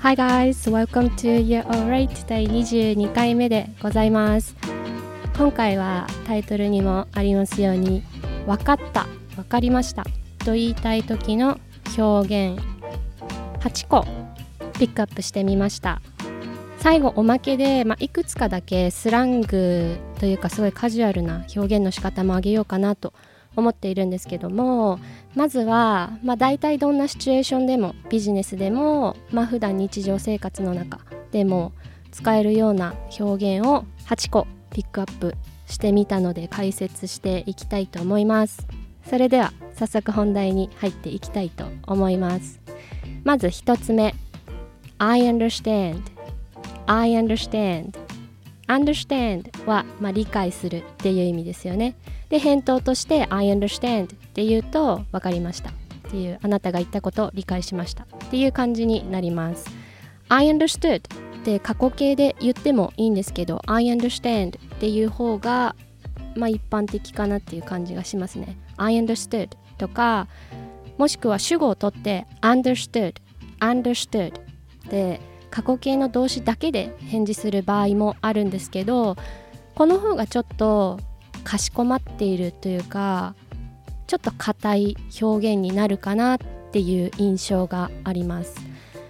Hi guys, welcome to You're Alright 第22回目でございます。今回はタイトルにもありますように分かった分かりましたと言いたい時の表現8個ピックアップしてみました。最後おまけで、まあ、いくつかだけスラングというかすごいカジュアルな表現の仕方もあげようかなと思っているんですけどもまずは、まあ、大体どんなシチュエーションでもビジネスでも、まあ普段日常生活の中でも使えるような表現を8個ピックアップしてみたので解説していきたいと思います。それでは早速本題に入っていきたいと思います。まず1つ目 I understand. I understand. understand は、まあ、理解するっていう意味ですよね。で返答として I understand って言うと分かりました。っていうあなたが言ったことを理解しました。っていう感じになります。I understood って過去形で言ってもいいんですけど I understand っていう方がまあ一般的かなっていう感じがしますね。I understood とかもしくは主語を取って understood understood で過去形の動詞だけで返事する場合もあるんですけどこの方がちょっとかしこまっているというかちょっと硬い表現になるかなっていう印象があります。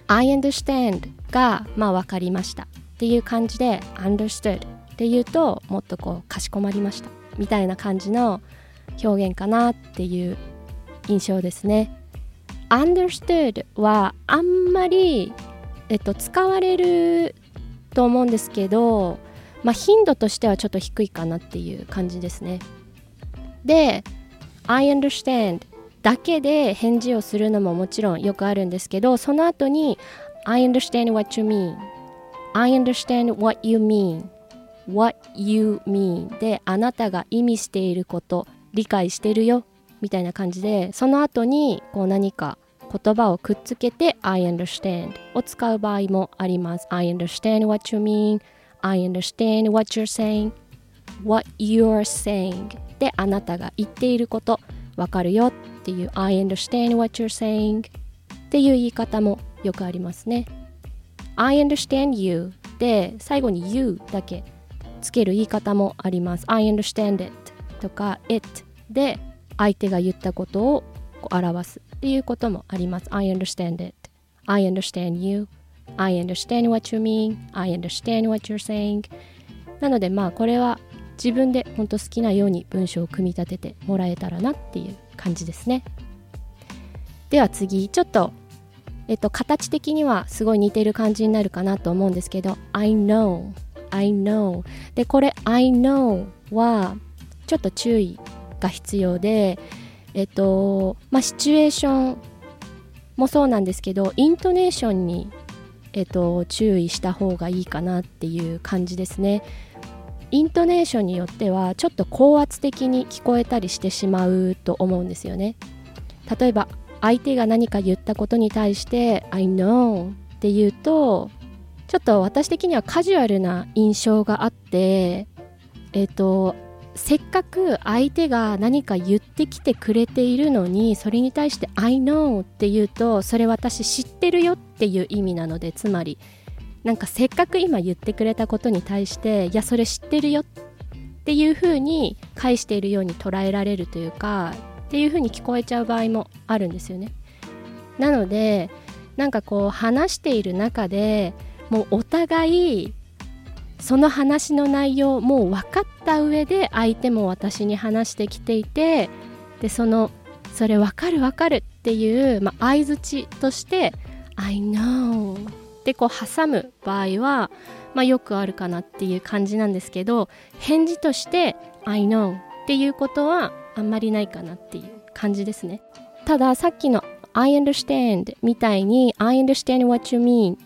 I understand がまあ分かりました。っていう感じで understood っていうともっとこうかしこまりました。みたいな感じの表現かなっていう印象ですね。understood はあんまり、えっと、使われると思うんですけどまあ、頻度としてはちょっと低いかなっていう感じですね。で、I understand だけで返事をするのももちろんよくあるんですけど、その後に I understand what you mean. I understand what you mean. What you mean. であなたが意味していること理解してるよ。みたいな感じでその後にこう何か言葉をくっつけて I understand を使う場合もあります。I understand what you mean. I understand what you're saying what you're saying であなたが言っていることわかるよっていう I understand what you're saying っていう言い方もよくありますね I understand you で最後に you だけつける言い方もあります I understand it とか it で相手が言ったことを表すっていうこともあります I understand it I understand you I understand what you mean. I understand what you're saying. なのでまあこれは自分で本当好きなように文章を組み立ててもらえたらなっていう感じですね。では次ちょっとえっと形的にはすごい似てる感じになるかなと思うんですけど I know. I know. でこれ I know はちょっと注意が必要でえっとまあシチュエーションもそうなんですけどイントネーションにえっと、注意した方がいいかなっていう感じですね。イントネーションによってはちょっと高圧的に聞こえたりしてしまうと思うんですよね。例えば相手が何か言ったことに対して「I know」って言うとちょっと私的にはカジュアルな印象があってえっとせっかく相手が何か言ってきてくれているのにそれに対して「I know」って言うとそれ私知ってるよってっていう意味なのでつまりなんかせっかく今言ってくれたことに対して「いやそれ知ってるよ」っていうふうに返しているように捉えられるというかっていうふうに聞こえちゃう場合もあるんですよね。なのでなんかこう話している中でもうお互いその話の内容もう分かった上で相手も私に話してきていてでそのそれ分かる分かるっていう、まあ、相づちとして「I know」ってこう挟む場合は、まあ、よくあるかなっていう感じなんですけど返事として「I know」っていうことはあんまりないかなっていう感じですね。たださっきの「I understand」みたいに「I understand what you mean」っ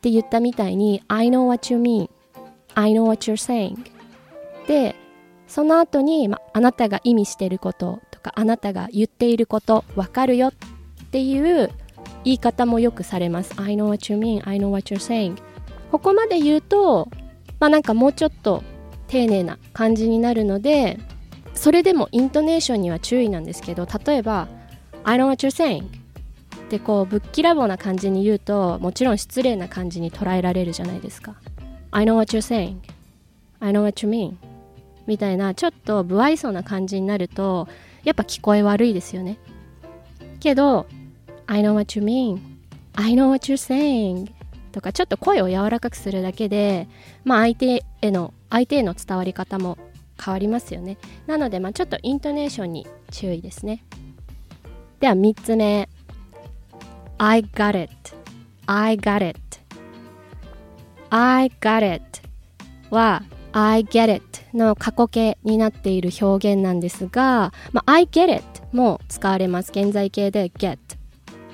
て言ったみたいに「I know what you mean」I know what you're saying でその後に、ま、あなたが意味してることとかあなたが言っていることわかるよっていう言い方もよくされます。I know what you mean I know what you're saying. ここまで言うとまあなんかもうちょっと丁寧な感じになるのでそれでもイントネーションには注意なんですけど例えば I know what you're saying. っでこうぶっきらぼうな感じに言うともちろん失礼な感じに捉えられるじゃないですか。I know what you're saying. I know what you mean. みたいなちょっと不愛想な感じになるとやっぱ聞こえ悪いですよね。けど I know what you mean. I know what you're saying. とかちょっと声を柔らかくするだけでまあ相手への相手への伝わり方も変わりますよね。なのでまあちょっとイントネーションに注意ですね。では3つ目。I got it. I got it. I got it は I get it の過去形になっている表現なんですが、まあ、I get it も使われます。現在形で get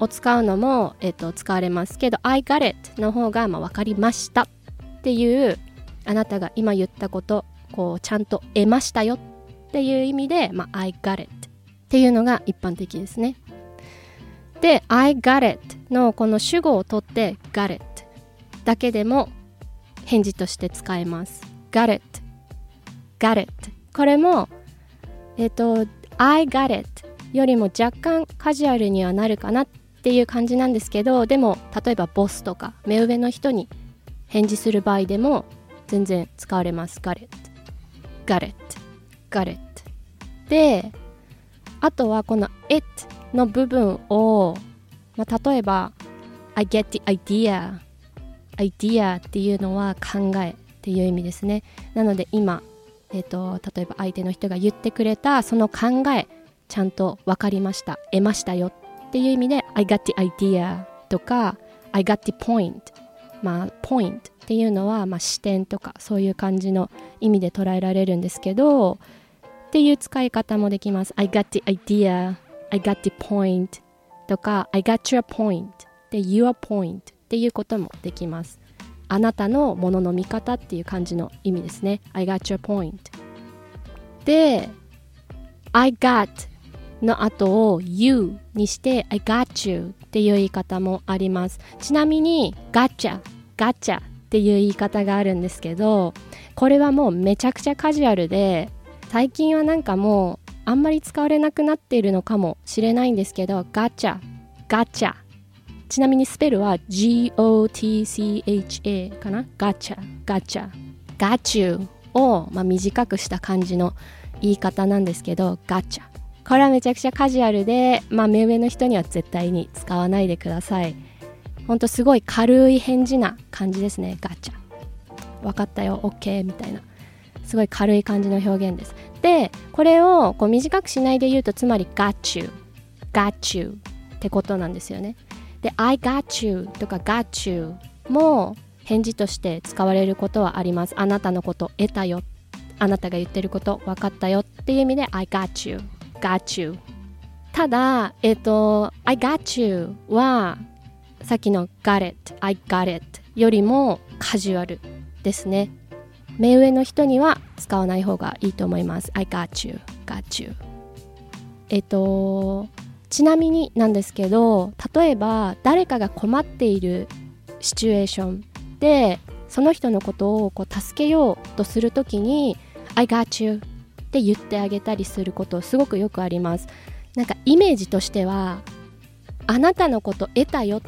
を使うのも、えっと、使われますけど I got it の方が、まあ、分かりましたっていうあなたが今言ったことこうちゃんと得ましたよっていう意味で、まあ、I got it っていうのが一般的ですね。で I got it のこの主語を取って got it だけでも返事として使えます。got it got it これもえっ、と I got it よりも若干カジュアルにはなるかなっっていう感じなんですけどでも例えばボスとか目上の人に返事する場合でも全然使われます。got it got it got it であとはこの it の部分を、まあ、例えば I get the idea idea っていうのは考えっていう意味ですね。なので今、えーと、例えば相手の人が言ってくれたその考えちゃんと分かりました。得ましたよっっていう意味で I got the idea とか I got the point まあ point っていうのは、まあ、視点とかそういう感じの意味で捉えられるんですけどっていう使い方もできます。I got the idea I got the point とか I got your point で your point っていうこともできます。あなたのものの見方っていう感じの意味ですね。I got your point で I got の後を you にして I got you っていう言い方もあります。ちなみに gotcha gotcha っていう言い方があるんですけどこれはもうめちゃくちゃカジュアルで最近はなんかもうあんまり使われなくなっているのかもしれないんですけどガチャガチャちなみにスペルは GOTCHA かなガチャガチャガチュを、まあ、短くした感じの言い方なんですけどガチャこれはめちゃくちゃカジュアルで、まあ、目上の人には絶対に使わないでください。ほんとすごい軽い返事な感じですね。ガチャ。分かったよ。OK みたいな。すごい軽い感じの表現です。でこれをこう短くしないで言うとつまり got you got you ってことなんですよね。で I got you とか got you も返事として使われることはあります。あなたのこと得たよ。あなたが言ってること分かったよ。っていう意味で I got you got you. ただえっ、ー、と I got you はさっきの got it I got it よりもカジュアルですね。目上の人には使わない方がいいと思います。I got you got you. えっ、ー、とちなみになんですけど例えば誰かが困っているシチュエーションでその人のことをこう助けようとするときに I got you って言ってあげたりすることすごくよくあります。なんかイメージとしてはあなたのこと得たよっ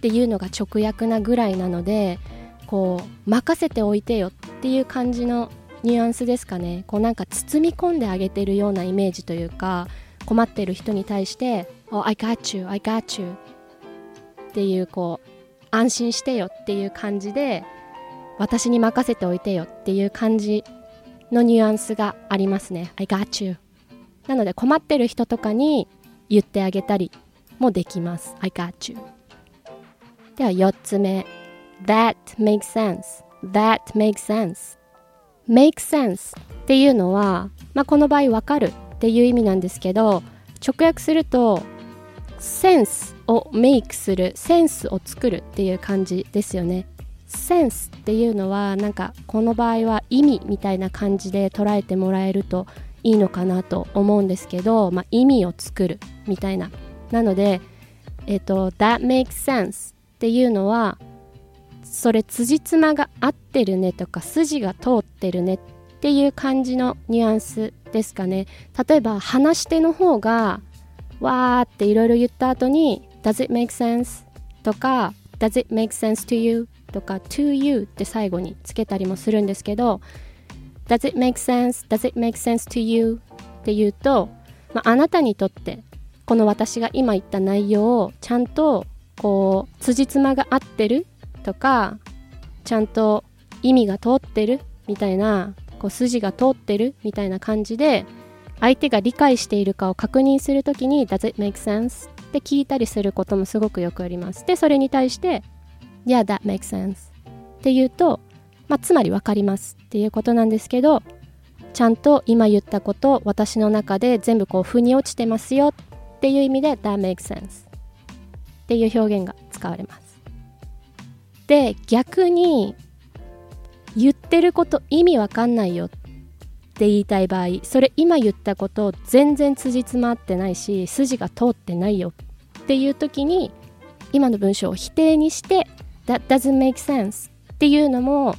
ていうのが直訳なぐらいなのでこう任せておいてよっていう感じのニュアンスですかね。こうなんか包み込んであげてるようなイメージというか困ってる人に対して「oh, I got you, I got you」っていうこう安心してよっていう感じで私に任せておいてよっていう感じのニュアンスがありますね。I got you. なので困ってる人とかに言ってあげたりもできます。I got you. では4つ目。That makes sense. That makes sense. Make sense っていうのは、まあ、この場合わかるっていう意味なんですけど直訳するとセンスをメイクするセンスを作るっていう感じですよね。センスっていうのはなんかこの場合は意味みたいな感じで捉えてもらえるといいのかなと思うんですけど、まあ、意味を作るみたいななのでえっ、と That makes sense っていうのはそれ辻褄が合ってるねとか筋が通ってるねっていう感じのニュアンスですかね例えば話し手の方がわーっていろいろ言った後に Does it make sense? とか Does it make sense to you? とか to you って最後につけたりもするんですけど Does it make sense? Does it make sense to you? って言うと、まあ、あなたにとってこの私が今言った内容をちゃんとこう辻褄が合ってるとかちゃんと意味が通ってるみたいなこう筋が通ってるみたいな感じで相手が理解しているかを確認するときに Does it make sense? って聞いたりすることもすごくよくあります。で、それに対して Yeah, that makes sense って言うと、まあ、つまり分かりますっていうことなんですけどちゃんと今言ったこと私の中で全部こう腑に落ちてますよっていう意味で That makes sense っていう表現が使われます。で逆に言ってること意味わかんないよって言いたい場合それ今言ったこと全然辻褄合ってないし筋が通ってないよっていう時に今の文章を否定にして That doesn't make sense っていうのも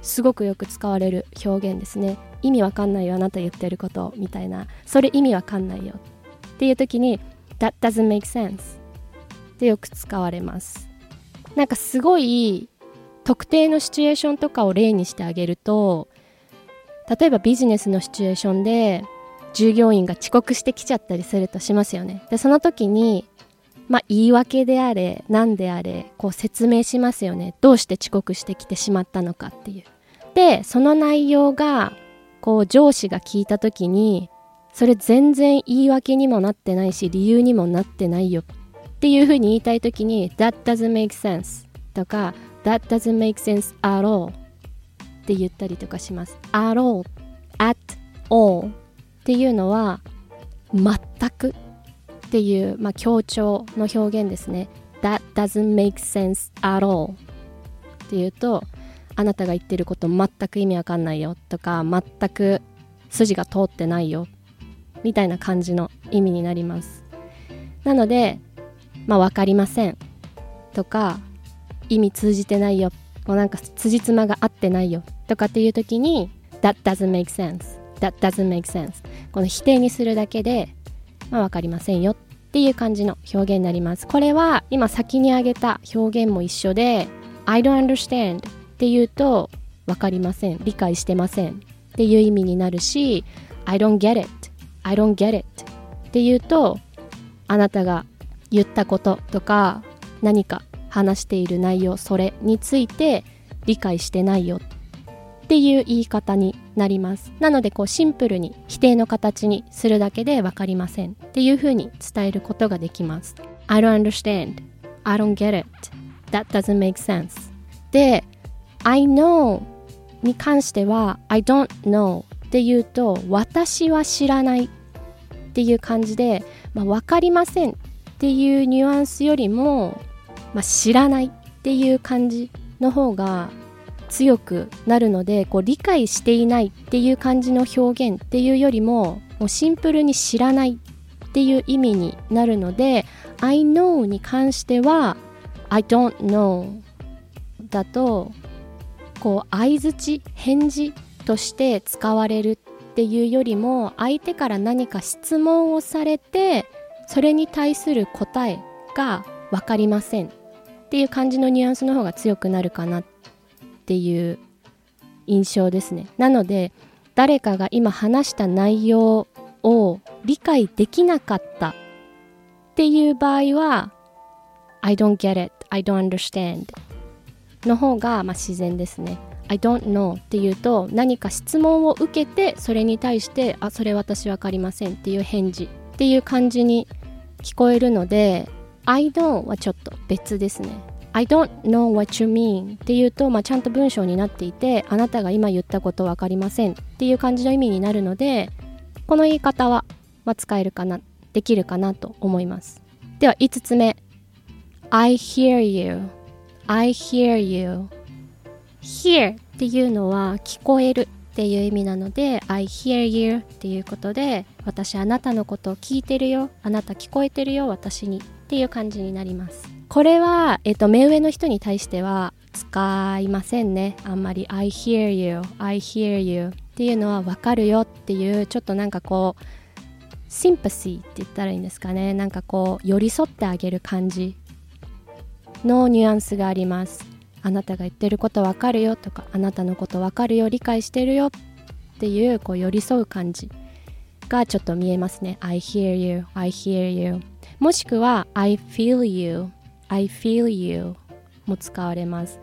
すごくよく使われる表現ですね。意味わかんないよあなた言ってることみたいな。それ意味わかんないよっていう時に That doesn't make sense ってよく使われます。なんかすごい特定のシチュエーションとかを例にしてあげると例えばビジネスのシチュエーションで従業員が遅刻してきちゃったりするとしますよね。でその時にまあ言い訳であれ何であれこう説明しますよね。どうして遅刻してきてしまったのかっていう。でその内容がこう上司が聞いた時にそれ全然言い訳にもなってないし理由にもなってないよっていうふうに言いたい時に That doesn't make sense とか That doesn't make sense at all って言ったりとかします。At all? At all っていうのは全くっていう、まあ、強調の表現ですね。That doesn't make sense at all っていうとあなたが言ってること全く意味わかんないよとか全く筋が通ってないよみたいな感じの意味になります。なのでまあ分かりませんとか意味通じてないよもうなんか辻褄が合ってないよとかっていう時に That doesn't make sense. That doesn't make sense. この否定にするだけでまあ分かりませんよっていう感じの表現になります。これは今先に挙げた表現も一緒で I don't understand っていうと分かりません。理解してませんっていう意味になるし I don't get it I don't get it っていうとあなたが言ったこととか何か話している内容それについて理解してないよっっていう言い方になります。なのでこうシンプルに否定の形にするだけで分かりませんっていうふうに伝えることができます。I don't understand. I don't get it. That doesn't make sense. で I know に関しては I don't know っていうと私は知らないっていう感じで、まあ、分かりませんっていうニュアンスよりも、まあ、知らないっていう感じの方が強くなるのでこう理解していないっていう感じの表現っていうよりももうシンプルに知らないっていう意味になるので I know に関しては I don't know だとこう相づち返事として使われるっていうよりも相手から何か質問をされてそれに対する答えが分かりませんっていう感じのニュアンスの方が強くなるかなってっていう印象ですね。なので誰かが今話した内容を理解できなかったっていう場合は I don't get it, I don't understand の方がまあ自然ですね。I don't know っていうと何か質問を受けてそれに対してあそれ私分かりませんっていう返事っていう感じに聞こえるので I don't はちょっと別ですね。I don't know what you mean っていうと、まあ、ちゃんと文章になっていてあなたが今言ったこと分かりませんっていう感じの意味になるのでこの言い方は、まあ、使えるかなできるかなと思います。では5つ目。I hear you. I hear you. Hear っていうのは聞こえるっていう意味なので I hear you っていうことで私あなたのことを聞いてるよ。あなた聞こえてるよ私に。っていう感じになります。これは、えっと、目上の人に対しては使いませんね。あんまり I hear you I hear you っていうのは分かるよっていうちょっとなんかこうシンパシーって言ったらいいんですかね。なんかこう寄り添ってあげる感じのニュアンスがあります。あなたが言ってることわかるよとかあなたのことわかるよ理解してるよっていうこう寄り添う感じがちょっと見えますね。I hear you I hear you もしくは I feel you I feel you も使われます。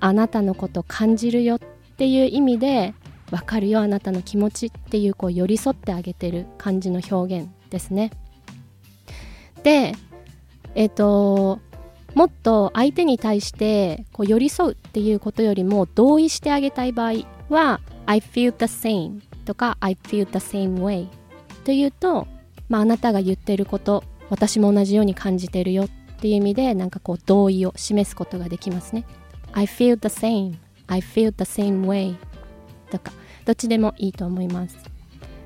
あなたのこと感じるよっていう意味でわかるよあなたの気持ちっていうこう寄り添ってあげてる感じの表現ですね。でえっ、ー、ともっと相手に対してこう寄り添うっていうことよりも同意してあげたい場合は I feel the same とか I feel the same way というと、まあ、あなたが言ってること私も同じように感じてるよっていう意味でなんかこう同意を示すことができますね。I feel the same. I feel the same way. とかどっちでもいいと思います。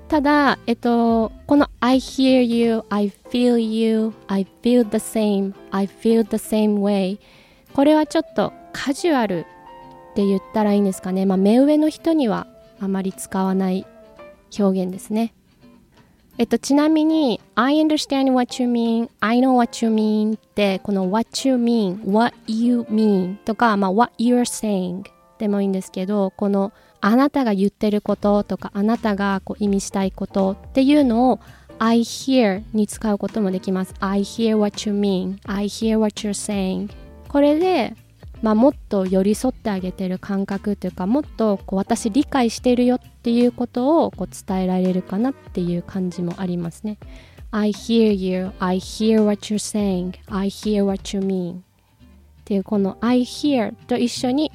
ただ、えっと、この I hear you, I feel you, I feel the same, I feel the same way これはちょっとカジュアルって言ったらいいんですかね。まあ、目上の人にはあまり使わない表現ですね。えっと、ちなみに I understand what you mean, I know what you mean ってこの what you mean, what you mean とか、まあ、what you're saying でもいいんですけどこのあなたが言ってることとかあなたがこう意味したいことっていうのを I hear に使うこともできます I hear what you mean I hear what you're saying これで、まあ、もっと寄り添ってあげてる感覚というかもっとこう私理解してるよっていうことをこう伝えられるかなっていう感じもありますね I hear you I hear what you're saying I hear what you mean っていうこの I hear と一緒に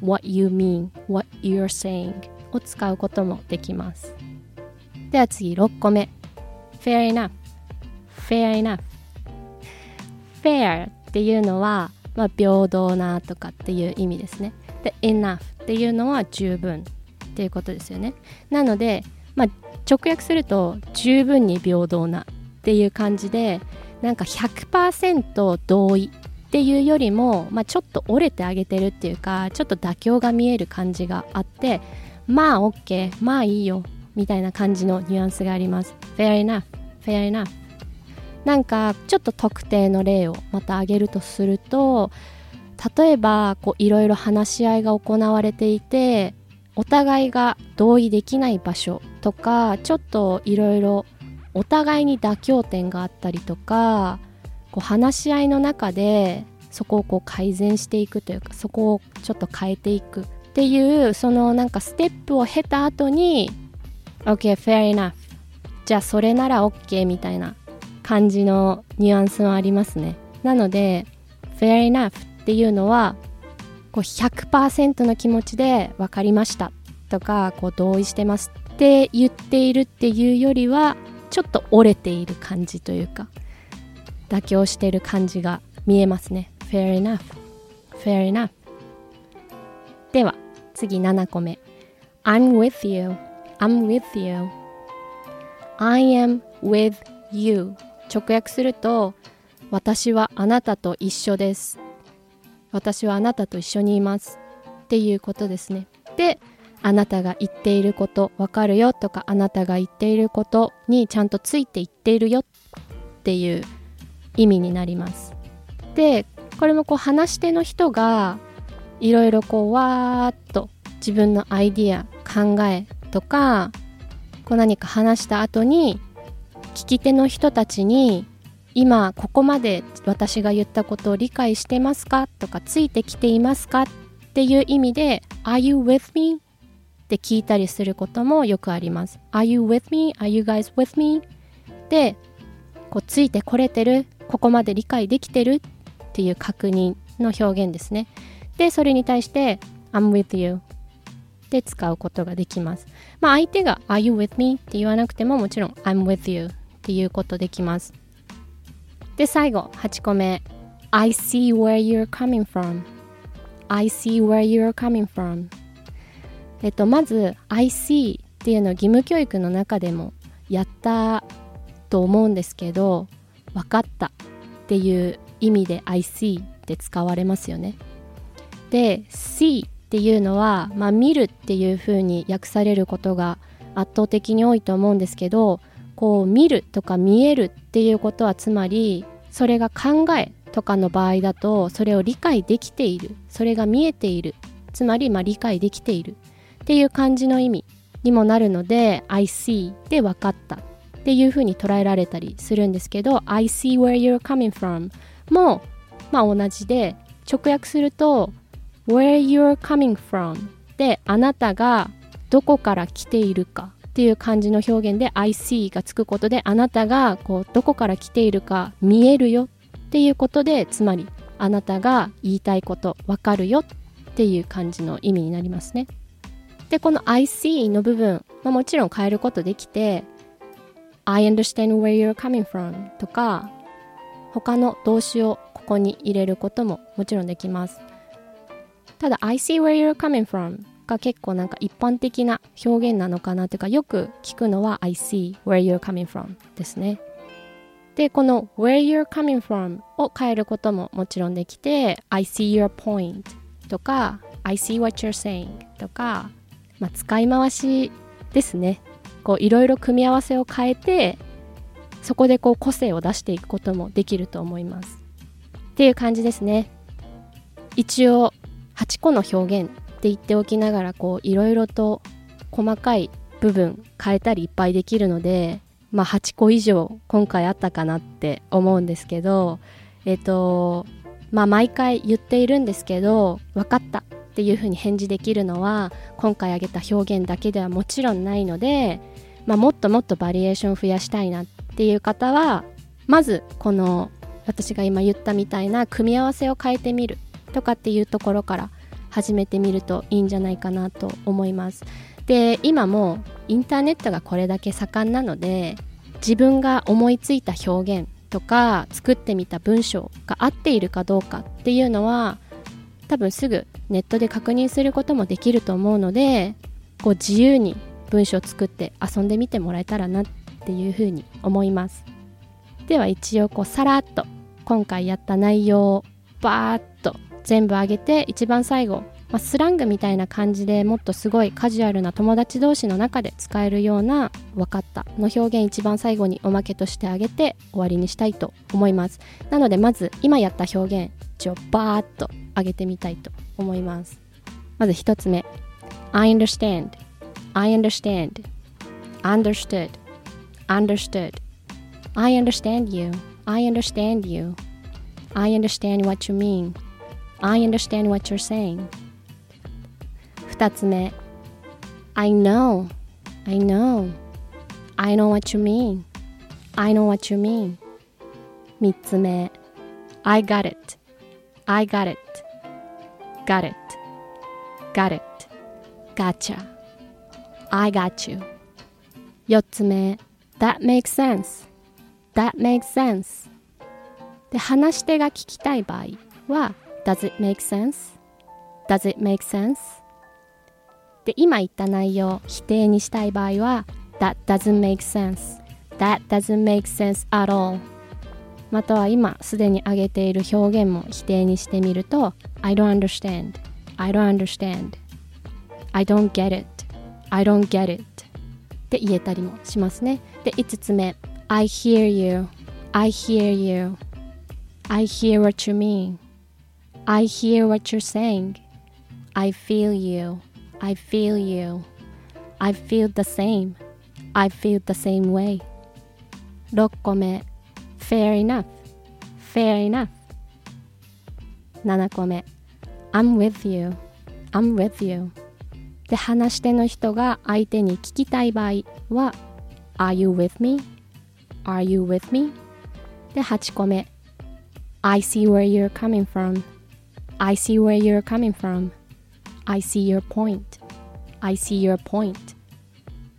what you mean, what you're saying を使うこともできます。では次6個目。fair enough, fair enough. fair っていうのは、まあ、平等なとかっていう意味ですね。で、enough っていうのは十分っていうことですよね。なので、まあ、直訳すると十分に平等なっていう感じで、なんか100%同意っていうよりも、まあ、ちょっと折れてあげてるっていうかちょっと妥協が見える感じがあってまあ OK まあいいよみたいな感じのニュアンスがあります Fair enough Fair enough なんかちょっと特定の例をまた挙げるとすると例えばいろいろ話し合いが行われていてお互いが同意できない場所とかちょっといろいろお互いに妥協点があったりとかこう話し合いの中でそこをこう改善していくというかそこをちょっと変えていくっていうそのなんかステップを経た後に OK fair enough じゃあそれなら OK みたいな感じのニュアンスもありますね。なので fair enough っていうのはこう100%の気持ちで分かりました。とかこう同意してます。って言っているっていうよりはちょっと折れている感じというか妥協している感じが見えますね。Fair enough Fair enough では次7個目。I'm with you I'm with you I am with you 直訳すると私はあなたと一緒です。私はあなたと一緒にいます。っていうことですね。であなたが言っていることわかるよとかあなたが言っていることにちゃんとついていっているよ。っていう意味になります。でこれもこう話し手の人がいろいろこうわーっと自分のアイディア考えとかこう何か話した後に聞き手の人たちに今ここまで私が言ったことを理解してますかとかついてきていますかっていう意味で Are you with me? って聞いたりすることもよくあります。Are you with me? Are you guys with me? でこうついてこれてるここまで理解できてるっていう確認の表現ですね。で、それに対して I'm with you で使うことができます。まあ相手が Are you with me? って言わなくてももちろん I'm with you っていうことできます。で、最後8個目 I see where you're coming from I see where you're coming from えっと、まず I see っていうのを義務教育の中でもやったと思うんですけど分かったっていう意味で I see って使われますよね。で see っていうのは、まあ、見るっていう風に訳されることが圧倒的に多いと思うんですけどこう見るとか見えるっていうことはつまりそれが考えとかの場合だとそれを理解できている。それが見えている。つまりまあ理解できている。っていう感じの意味にもなるので I see で分かった。っていうふうに捉えられたりするんですけど I see where you're coming from もまあ同じで直訳すると where you're coming from であなたがどこから来ているか。っていう感じの表現で I see がつくことであなたがこうどこから来ているか見えるよっていうことでつまりあなたが言いたいことわかるよっていう感じの意味になりますね。でこの I see の部分、まあ、もちろん変えることできて I understand where you're coming from とか他の動詞をここに入れることももちろんできますただ I see where you're coming from が結構なんか一般的な表現なのかなというかよく聞くのは I see where you're coming from ですね。でこの where you're coming from を変えることももちろんできて I see your point とか I see what you're saying とか、まあ、使い回しですね。こういろいろ組み合わせを変えてそこでこう個性を出していくこともできると思います。っていう感じですね。一応8個の表現って言っておきながらこういろいろと細かい部分変えたりいっぱいできるのでまあ8個以上今回あったかなって思うんですけどえっ、ー、とまあ毎回言っているんですけど分かったっていうふうに返事できるのは今回挙げた表現だけではもちろんないので、まあ、もっともっとバリエーション増やしたいなっていう方はまずこの私が今言ったみたいな組み合わせを変えてみるとかっていうところから始めてみるといいんじゃないかなと思います。で今もインターネットがこれだけ盛んなので自分が思いついた表現とか作ってみた文章が合っているかどうかっていうのは多分すぐネットで確認することもできると思うのでこう自由に文章を作って遊んでみてもらえたらなっていうふうに思いますでは一応こうさらっと今回やった内容をバーッ全部上げて一番最後、まあ、スラングみたいな感じでもっとすごいカジュアルな友達同士の中で使えるような「分かった」の表現一番最後におまけとしてあげて終わりにしたいと思います。なのでまず今やった表現一応バーッと上げてみたいと思います。まず一つ目 I understand I understand understood understood I understand you I understand you I understand what you mean I understand what you're saying 二つ目 I know I know I know what you mean I know what you mean 三つ目 I got it I got it got it got it gotcha I got you 四つ目 That makes sense That makes sense で話し手が聞きたい場合は Does it make sense? Does it make sense? で今言った内容否定にしたい場合は That doesn't make sense That doesn't make sense at all または今すでに挙げている表現も否定にしてみると I don't understand I don't understand I don't get it I don't get it って言えたりもしますねで5つ目 I hear you I hear you I hear what you mean I hear what you're saying. I feel you. I feel you. I feel the same. I feel the same way. 6個目 Fair enough. Fair enough. 7個目 I'm with you. I'm with you. で話し手の人が相手に聞きたい場合は Are you with me? Are you with me? で8個目 I see where you're coming from. I see where you're coming from. I see your point. I see your point.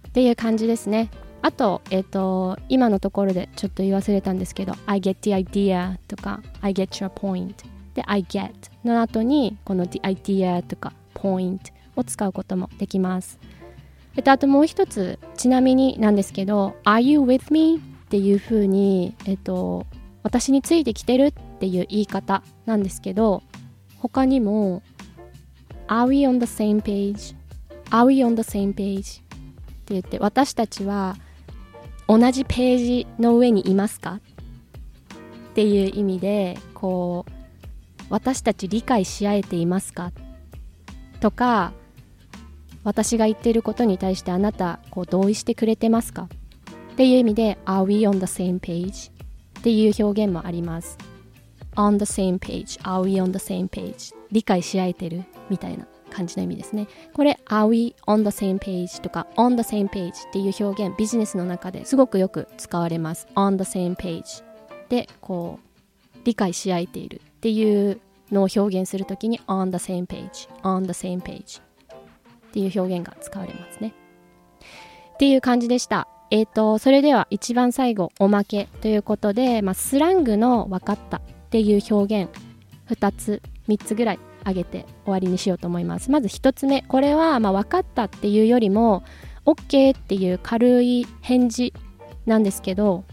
っていう感じですね。あと、えっ、ー、と、今のところでちょっと言い忘れたんですけど、I get the idea とか、I get your point で、I get の後に、この the idea とか point を使うこともできます。えっと、あともう一つ、ちなみになんですけど、Are you with me? っていうふうに、えっと、私についてきてるっていう言い方なんですけど、他にも Are we on the same page? Are we on the same page? って言って私たちは同じページの上にいますか？っていう意味でこう私たち理解し合えていますか？とか私が言っていることに対してあなたこう同意してくれてますか？っていう意味で Are we on the same page? っていう表現もあります On the same page Are we on the same page? 理解し合えてるみたいな感じの意味ですねこれ Are we on the same page? とか On the same page っていう表現ビジネスの中ですごくよく使われます On the same page でこう理解し合えているっていうのを表現するときに on the same page on the same page っていう表現が使われますねっていう感じでしたえっ、ー、とそれでは一番最後おまけということで、まあ、スラングの分かったっていう表現2つ3つぐらい挙げて終わりにしようと思います。まず1つ目これはま分かったっていうよりも OK っていう軽い返事なんですけど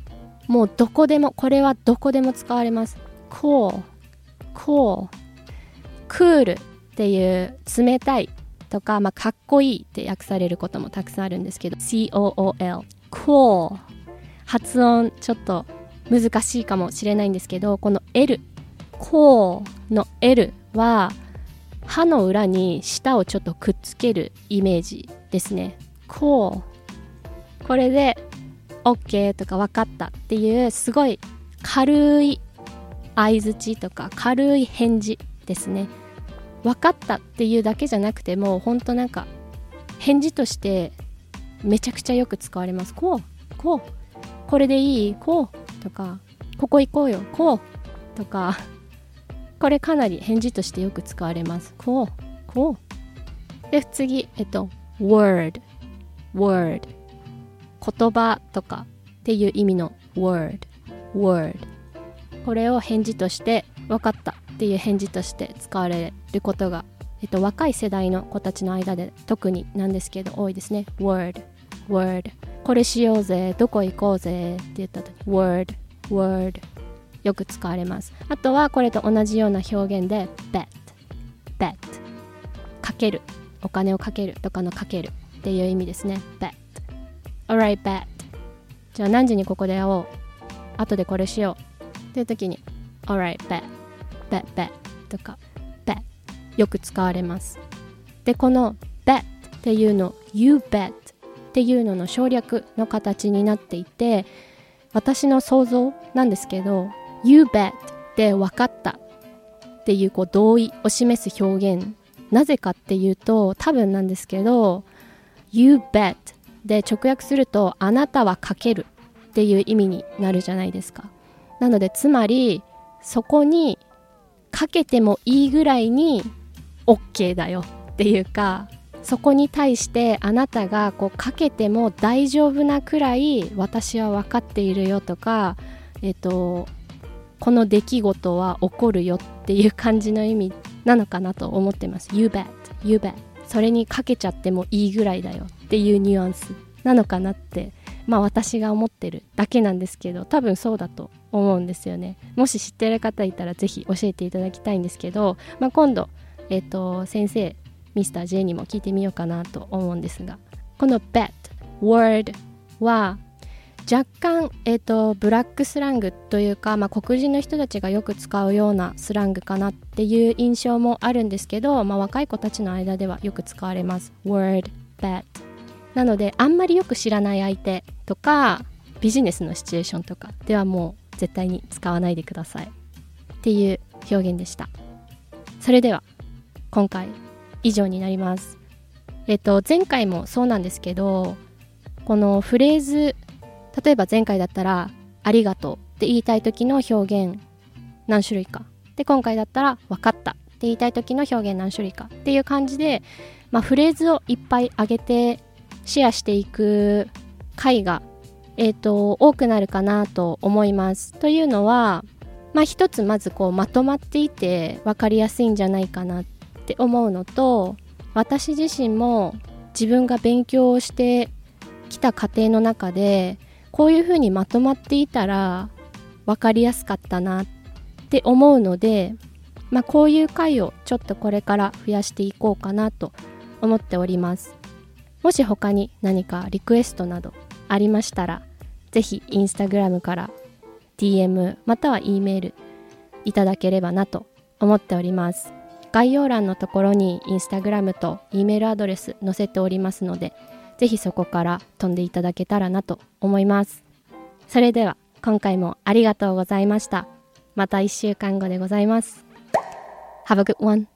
もうどこでもこれはどこでも使われます。cool cool クールっていう冷たいとか、まあ、かっこいいって訳されることもたくさんあるんですけど COOL cool 発音ちょっと難しいかもしれないんですけどこの L cool の L は歯の裏に舌をちょっとくっつけるイメージですね。cool これで OK とか分かったっていうすごい軽い相づちとか軽い返事ですね。分かったっていうだけじゃなくても本当なんか返事としてめちゃくちゃよく使われます。こうこう。これでいいこう。とかここ行こうよこうとかこれかなり返事としてよく使われます。こうこう。で次えっと word word 言葉とかっていう意味の word word これを返事として分かったっていう返事として使われることが、えっと、若い世代の子たちの間で特になんですけど多いですね。word word これしようぜどこ行こうぜって言った時 word word よく使われます。あとはこれと同じような表現で bet bet かけるお金をかけるとかのかけるっていう意味ですね。bet. alright bet. じゃあ何時にここで会おう？後でこれしよう。っていう時に alright bet bet bet とか bet よく使われます。でこの bet っていうの you bet っていうのの省略の形になっていて私の想像なんですけど you bet で分かったっていうこう同意を示す表現。なぜかっていうと多分なんですけど you bet で直訳するとあなたはかけるっていう意味になるじゃないですか。なのでつまりそこにかけてもいいぐらいに OK だよっていうかそこに対してあなたがこうかけても大丈夫なくらい私は分かっているよとか、えっと、この出来事は起こるよっていう感じの意味なのかなと思ってます。You bet, you bet それにかけちゃってもいいぐらいだよっていうニュアンスなのかなってまあ私が思ってるだけなんですけど多分そうだと思うんですよねもし知ってる方いたら是非教えていただきたいんですけど、まあ、今度、えっ、と先生ミスター J にも聞いてみようかなと思うんですがこの bet word は若干、えーと、ブラックスラングというか、まあ、黒人の人たちがよく使うようなスラングかなっていう印象もあるんですけど、まあ、若い子たちの間ではよく使われます。word bet なのであんまりよく知らない相手とかビジネスのシチュエーションとかではもう絶対に使わないでくださいっていう表現でした。それでは今回以上になります。えっと前回もそうなんですけどこのフレーズ例えば前回だったら「ありがとう」って言いたい時の表現何種類か。で今回だったら「分かった」って言いたい時の表現何種類か。っていう感じで、まあ、フレーズをいっぱい上げてシェアしていく回が、えーと、多くなるかなと思います。というのは、まあ、一つまずこうまとまっていて分かりやすいんじゃないかなってって思うのと私自身も自分が勉強をしてきた過程の中でこういうふうにまとまっていたら分かりやすかったなって思うので、まあ、こういう回をちょっとこれから増やしていこうかなと思っております。もし他に何かリクエストなどありましたら、ぜひインスタグラムから DM または E メールいただければなと思っております概要欄のところにインスタグラムと E メールアドレス載せておりますのでぜひそこから飛んでいただけたらなと思います。それでは今回もありがとうございました。また1週間後でございます。Have a good one.